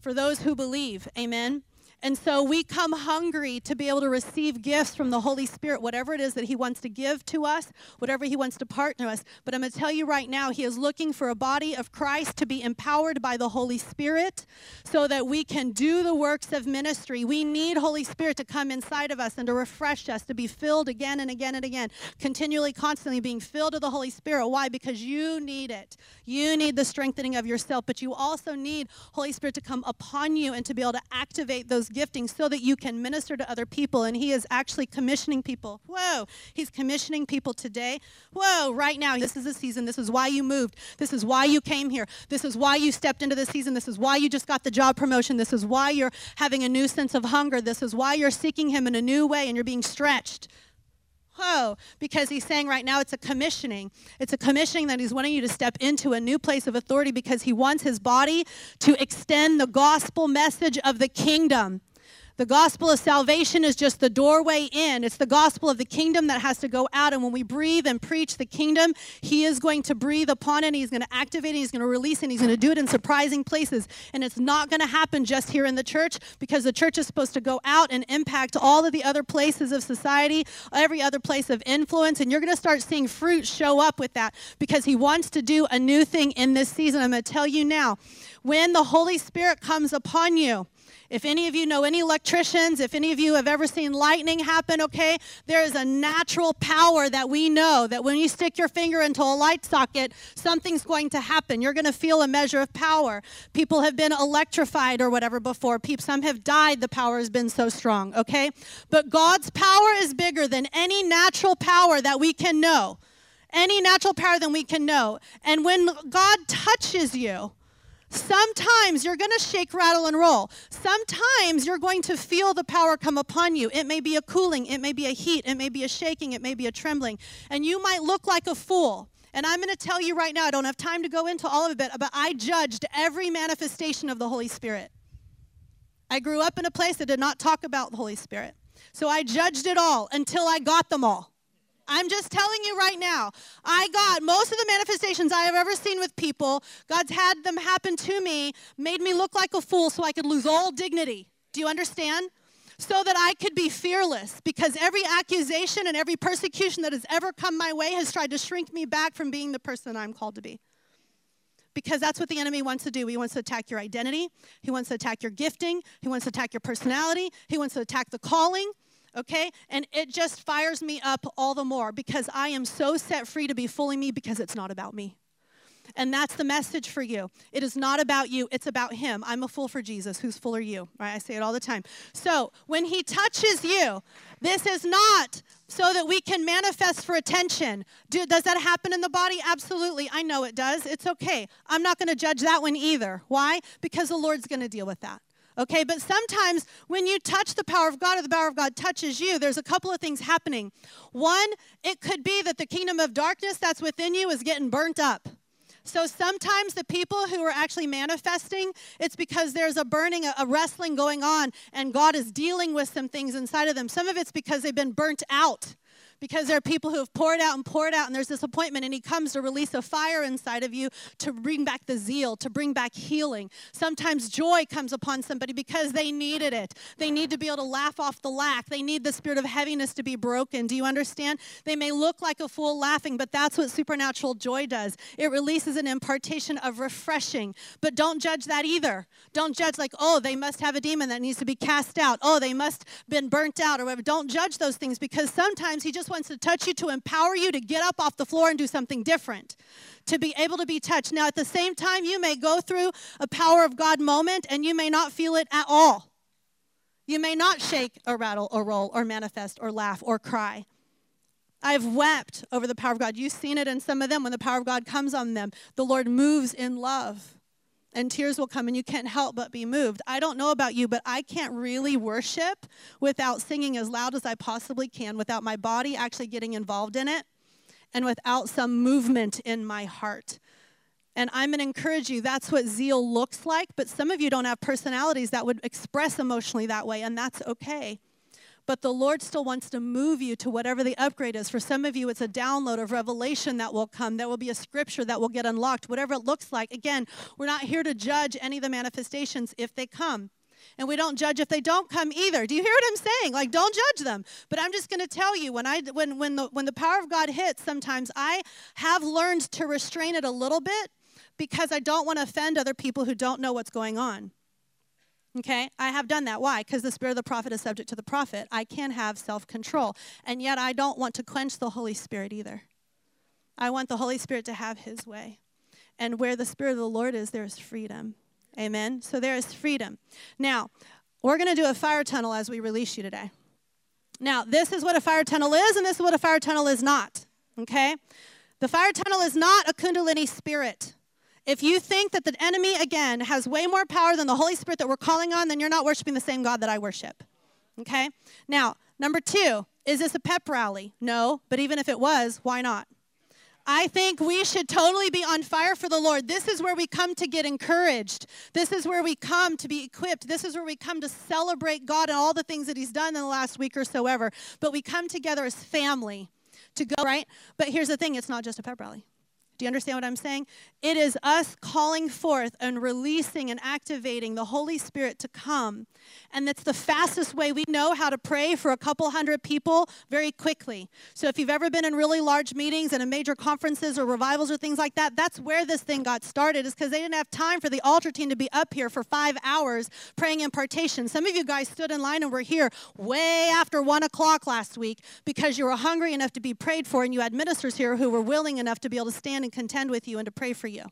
for those who believe. Amen. And so we come hungry to be able to receive gifts from the Holy Spirit, whatever it is that He wants to give to us, whatever He wants to partner us. But I'm going to tell you right now, He is looking for a body of Christ to be empowered by the Holy Spirit so that we can do the works of ministry. We need Holy Spirit to come inside of us and to refresh us, to be filled again and again and again, continually, constantly being filled with the Holy Spirit. Why? Because you need it. You need the strengthening of yourself, but you also need Holy Spirit to come upon you and to be able to activate those gifting so that you can minister to other people. And He is actually commissioning people. Whoa, He's commissioning people today. Whoa, right now. This is the season. This is why you moved. This is why you came here. This is why you stepped into the season. This is why you just got the job promotion. This is why you're having a new sense of hunger. This is why you're seeking Him in a new way and you're being stretched. Whoa, because he's saying right now it's a commissioning. It's a commissioning that he's wanting you to step into a new place of authority because he wants his body to extend the gospel message of the kingdom. The gospel of salvation is just the doorway in. It's the gospel of the kingdom that has to go out. And when we breathe and preach the kingdom, He is going to breathe upon it. He's going to activate it. He's going to release it. He's going to do it in surprising places. And it's not going to happen just here in the church because the church is supposed to go out and impact all of the other places of society, every other place of influence. And you're going to start seeing fruit show up with that because He wants to do a new thing in this season. I'm going to tell you now when the Holy Spirit comes upon you, If any of you know any electricians, if any of you have ever seen lightning happen, okay, there is a natural power that we know that when you stick your finger into a light socket, something's going to happen. You're going to feel a measure of power. People have been electrified or whatever before. Some have died. The power has been so strong, okay? But God's power is bigger than any natural power that we can know. Any natural power than we can know. And when God touches you, Sometimes you're going to shake, rattle, and roll. Sometimes you're going to feel the power come upon you. It may be a cooling, it may be a heat, it may be a shaking, it may be a trembling. And you might look like a fool. And I'm going to tell you right now, I don't have time to go into all of it, but I judged every manifestation of the Holy Spirit. I grew up in a place that did not talk about the Holy Spirit. So I judged it all until I got them all. I'm just telling you right now. I got most of the manifestations I have ever seen with people, God's had them happen to me, made me look like a fool so I could lose all dignity. Do you understand? So that I could be fearless because every accusation and every persecution that has ever come my way has tried to shrink me back from being the person I'm called to be. Because that's what the enemy wants to do. He wants to attack your identity. He wants to attack your gifting. He wants to attack your personality. He wants to attack the calling okay? And it just fires me up all the more because I am so set free to be fully me because it's not about me. And that's the message for you. It is not about you, it's about Him. I'm a fool for Jesus. Who's full are you? Right? I say it all the time. So when He touches you, this is not so that we can manifest for attention. Do, does that happen in the body? Absolutely. I know it does. It's okay. I'm not going to judge that one either. Why? Because the Lord's going to deal with that. Okay, but sometimes when you touch the power of God or the power of God touches you, there's a couple of things happening. One, it could be that the kingdom of darkness that's within you is getting burnt up. So sometimes the people who are actually manifesting, it's because there's a burning, a wrestling going on, and God is dealing with some things inside of them. Some of it's because they've been burnt out because there are people who have poured out and poured out, and there's disappointment, and He comes to release a fire inside of you to bring back the zeal, to bring back healing. Sometimes joy comes upon somebody because they needed it. They need to be able to laugh off the lack. They need the spirit of heaviness to be broken. Do you understand? They may look like a fool laughing, but that's what supernatural joy does. It releases an impartation of refreshing. But don't judge that either. Don't judge like, oh, they must have a demon that needs to be cast out. Oh, they must been burnt out or whatever. Don't judge those things because sometimes he just wants to touch you to empower you to get up off the floor and do something different, to be able to be touched. Now, at the same time, you may go through a power of God moment and you may not feel it at all. You may not shake or rattle or roll or manifest or laugh or cry. I've wept over the power of God. You've seen it in some of them when the power of God comes on them. The Lord moves in love and tears will come and you can't help but be moved. I don't know about you, but I can't really worship without singing as loud as I possibly can, without my body actually getting involved in it, and without some movement in my heart. And I'm going to encourage you, that's what zeal looks like, but some of you don't have personalities that would express emotionally that way, and that's okay but the Lord still wants to move you to whatever the upgrade is. For some of you, it's a download of revelation that will come. There will be a scripture that will get unlocked, whatever it looks like. Again, we're not here to judge any of the manifestations if they come. And we don't judge if they don't come either. Do you hear what I'm saying? Like, don't judge them. But I'm just going to tell you when I when when the when the power of God hits, sometimes I have learned to restrain it a little bit because I don't want to offend other people who don't know what's going on. Okay, I have done that. Why? Because the spirit of the prophet is subject to the prophet. I can have self control. And yet, I don't want to quench the Holy Spirit either. I want the Holy Spirit to have his way. And where the Spirit of the Lord is, there is freedom. Amen. So there is freedom. Now, we're going to do a fire tunnel as we release you today. Now, this is what a fire tunnel is, and this is what a fire tunnel is not. Okay? The fire tunnel is not a Kundalini spirit. If you think that the enemy, again, has way more power than the Holy Spirit that we're calling on, then you're not worshiping the same God that I worship. Okay? Now, number two, is this a pep rally? No, but even if it was, why not? I think we should totally be on fire for the Lord. This is where we come to get encouraged. This is where we come to be equipped. This is where we come to celebrate God and all the things that He's done in the last week or so ever. But we come together as family to go, right? But here's the thing it's not just a pep rally. You understand what I'm saying? It is us calling forth and releasing and activating the Holy Spirit to come. And that's the fastest way we know how to pray for a couple hundred people very quickly. So if you've ever been in really large meetings and in major conferences or revivals or things like that, that's where this thing got started, is because they didn't have time for the altar team to be up here for five hours praying impartation. Some of you guys stood in line and were here way after one o'clock last week because you were hungry enough to be prayed for and you had ministers here who were willing enough to be able to stand and contend with you and to pray for you.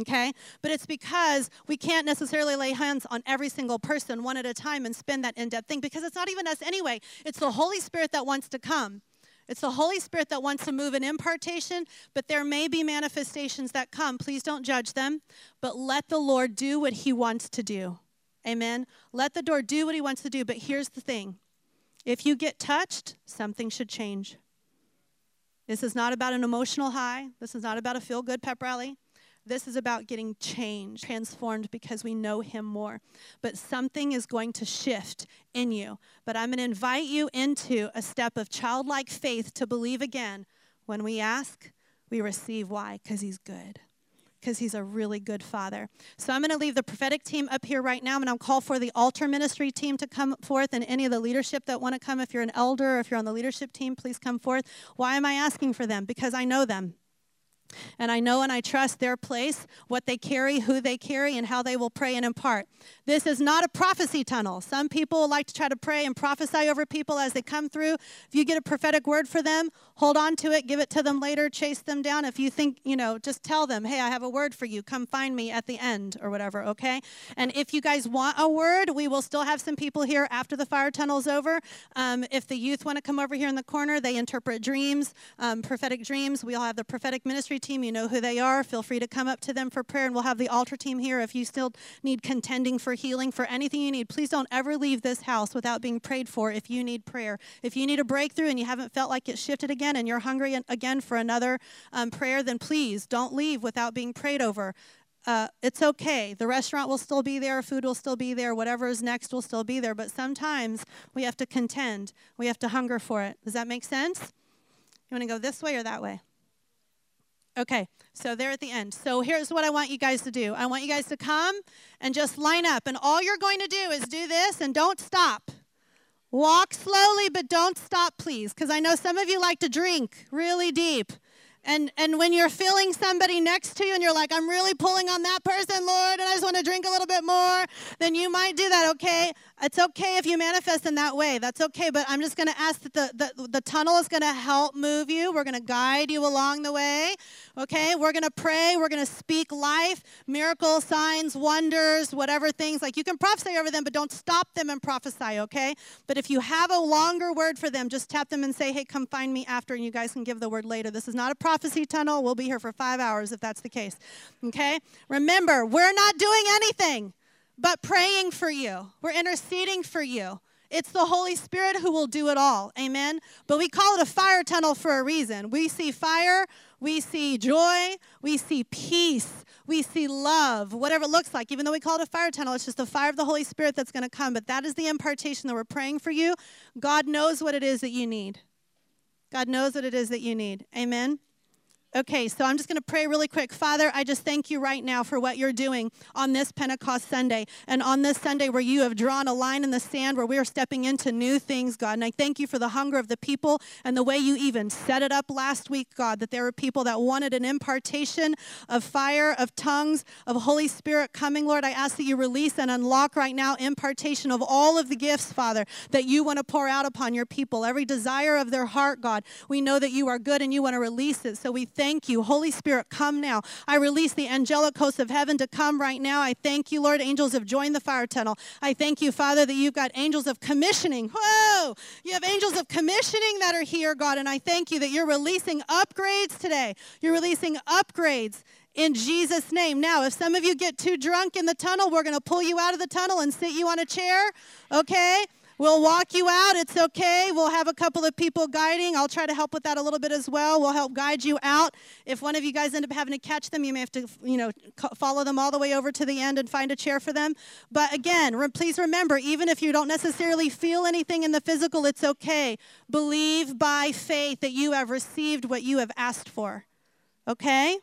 Okay? But it's because we can't necessarily lay hands on every single person one at a time and spend that in depth thing because it's not even us anyway. It's the Holy Spirit that wants to come. It's the Holy Spirit that wants to move in impartation, but there may be manifestations that come. Please don't judge them, but let the Lord do what He wants to do. Amen. Let the door do what He wants to do. But here's the thing if you get touched, something should change. This is not about an emotional high, this is not about a feel good pep rally. This is about getting changed, transformed because we know Him more. But something is going to shift in you. But I'm going to invite you into a step of childlike faith to believe again. When we ask, we receive. Why? Because He's good. Because he's a really good father. So I'm going to leave the prophetic team up here right now. And I'll call for the altar ministry team to come forth and any of the leadership that want to come. If you're an elder or if you're on the leadership team, please come forth. Why am I asking for them? Because I know them. And I know and I trust their place, what they carry, who they carry, and how they will pray and impart. This is not a prophecy tunnel. Some people like to try to pray and prophesy over people as they come through. If you get a prophetic word for them, hold on to it, give it to them later, chase them down. If you think, you know, just tell them, hey, I have a word for you. Come find me at the end or whatever, okay? And if you guys want a word, we will still have some people here after the fire tunnel's over. Um, if the youth want to come over here in the corner, they interpret dreams, um, prophetic dreams. We'll have the prophetic ministry team. You know who they are. Feel free to come up to them for prayer, and we'll have the altar team here. If you still need contending for healing, for anything you need, please don't ever leave this house without being prayed for if you need prayer. If you need a breakthrough and you haven't felt like it shifted again and you're hungry again for another um, prayer, then please don't leave without being prayed over. Uh, it's okay. The restaurant will still be there, food will still be there, whatever is next will still be there. But sometimes we have to contend, we have to hunger for it. Does that make sense? You want to go this way or that way? Okay, so they're at the end. So here's what I want you guys to do I want you guys to come and just line up. And all you're going to do is do this and don't stop. Walk slowly, but don't stop, please, because I know some of you like to drink really deep. And, and when you're feeling somebody next to you and you're like, I'm really pulling on that person, Lord, and I just want to drink a little bit more, then you might do that, okay? It's okay if you manifest in that way. That's okay. But I'm just going to ask that the, the, the tunnel is going to help move you. We're going to guide you along the way. Okay? We're going to pray. We're going to speak life, miracles, signs, wonders, whatever things. Like you can prophesy over them, but don't stop them and prophesy, okay? But if you have a longer word for them, just tap them and say, hey, come find me after, and you guys can give the word later. This is not a prophecy tunnel. We'll be here for five hours if that's the case. Okay? Remember, we're not doing anything but praying for you. We're interceding for you. It's the Holy Spirit who will do it all. Amen. But we call it a fire tunnel for a reason. We see fire, we see joy, we see peace, we see love, whatever it looks like. Even though we call it a fire tunnel, it's just the fire of the Holy Spirit that's going to come. But that is the impartation that we're praying for you. God knows what it is that you need. God knows what it is that you need. Amen. Okay, so I'm just going to pray really quick. Father, I just thank you right now for what you're doing on this Pentecost Sunday and on this Sunday where you have drawn a line in the sand where we are stepping into new things, God. And I thank you for the hunger of the people and the way you even set it up last week, God, that there were people that wanted an impartation of fire, of tongues, of Holy Spirit coming, Lord. I ask that you release and unlock right now impartation of all of the gifts, Father, that you want to pour out upon your people. Every desire of their heart, God. We know that you are good and you want to release it. So we thank you. Holy Spirit, come now. I release the angelic hosts of heaven to come right now. I thank you, Lord. Angels have joined the fire tunnel. I thank you, Father, that you've got angels of commissioning. Whoa! You have angels of commissioning that are here, God. And I thank you that you're releasing upgrades today. You're releasing upgrades in Jesus' name. Now, if some of you get too drunk in the tunnel, we're going to pull you out of the tunnel and sit you on a chair, okay? We'll walk you out. It's okay. We'll have a couple of people guiding. I'll try to help with that a little bit as well. We'll help guide you out. If one of you guys end up having to catch them, you may have to, you know, follow them all the way over to the end and find a chair for them. But again, re- please remember, even if you don't necessarily feel anything in the physical, it's okay. Believe by faith that you have received what you have asked for. Okay?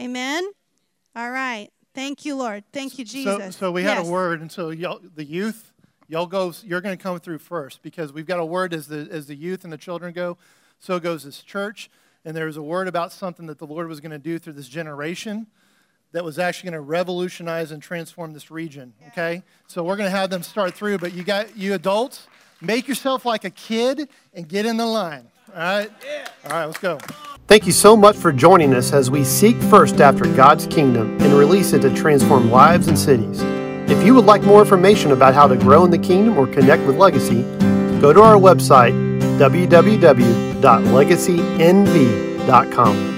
Amen. All right. Thank you, Lord. Thank you, So, Jesus. so we had Yes. a word, and so y'all, the youth, y'all go. You're going to come through first because we've got a word as the as the youth and the children go. So goes this church, and there's a word about something that the Lord was going to do through this generation that was actually going to revolutionize and transform this region. Okay, so we're going to have them start through, but you got you adults, make yourself like a kid and get in the line. All right. All right. Let's go. Thank you so much for joining us as we seek first after God's kingdom and release it to transform lives and cities. If you would like more information about how to grow in the kingdom or connect with Legacy, go to our website, www.legacynv.com.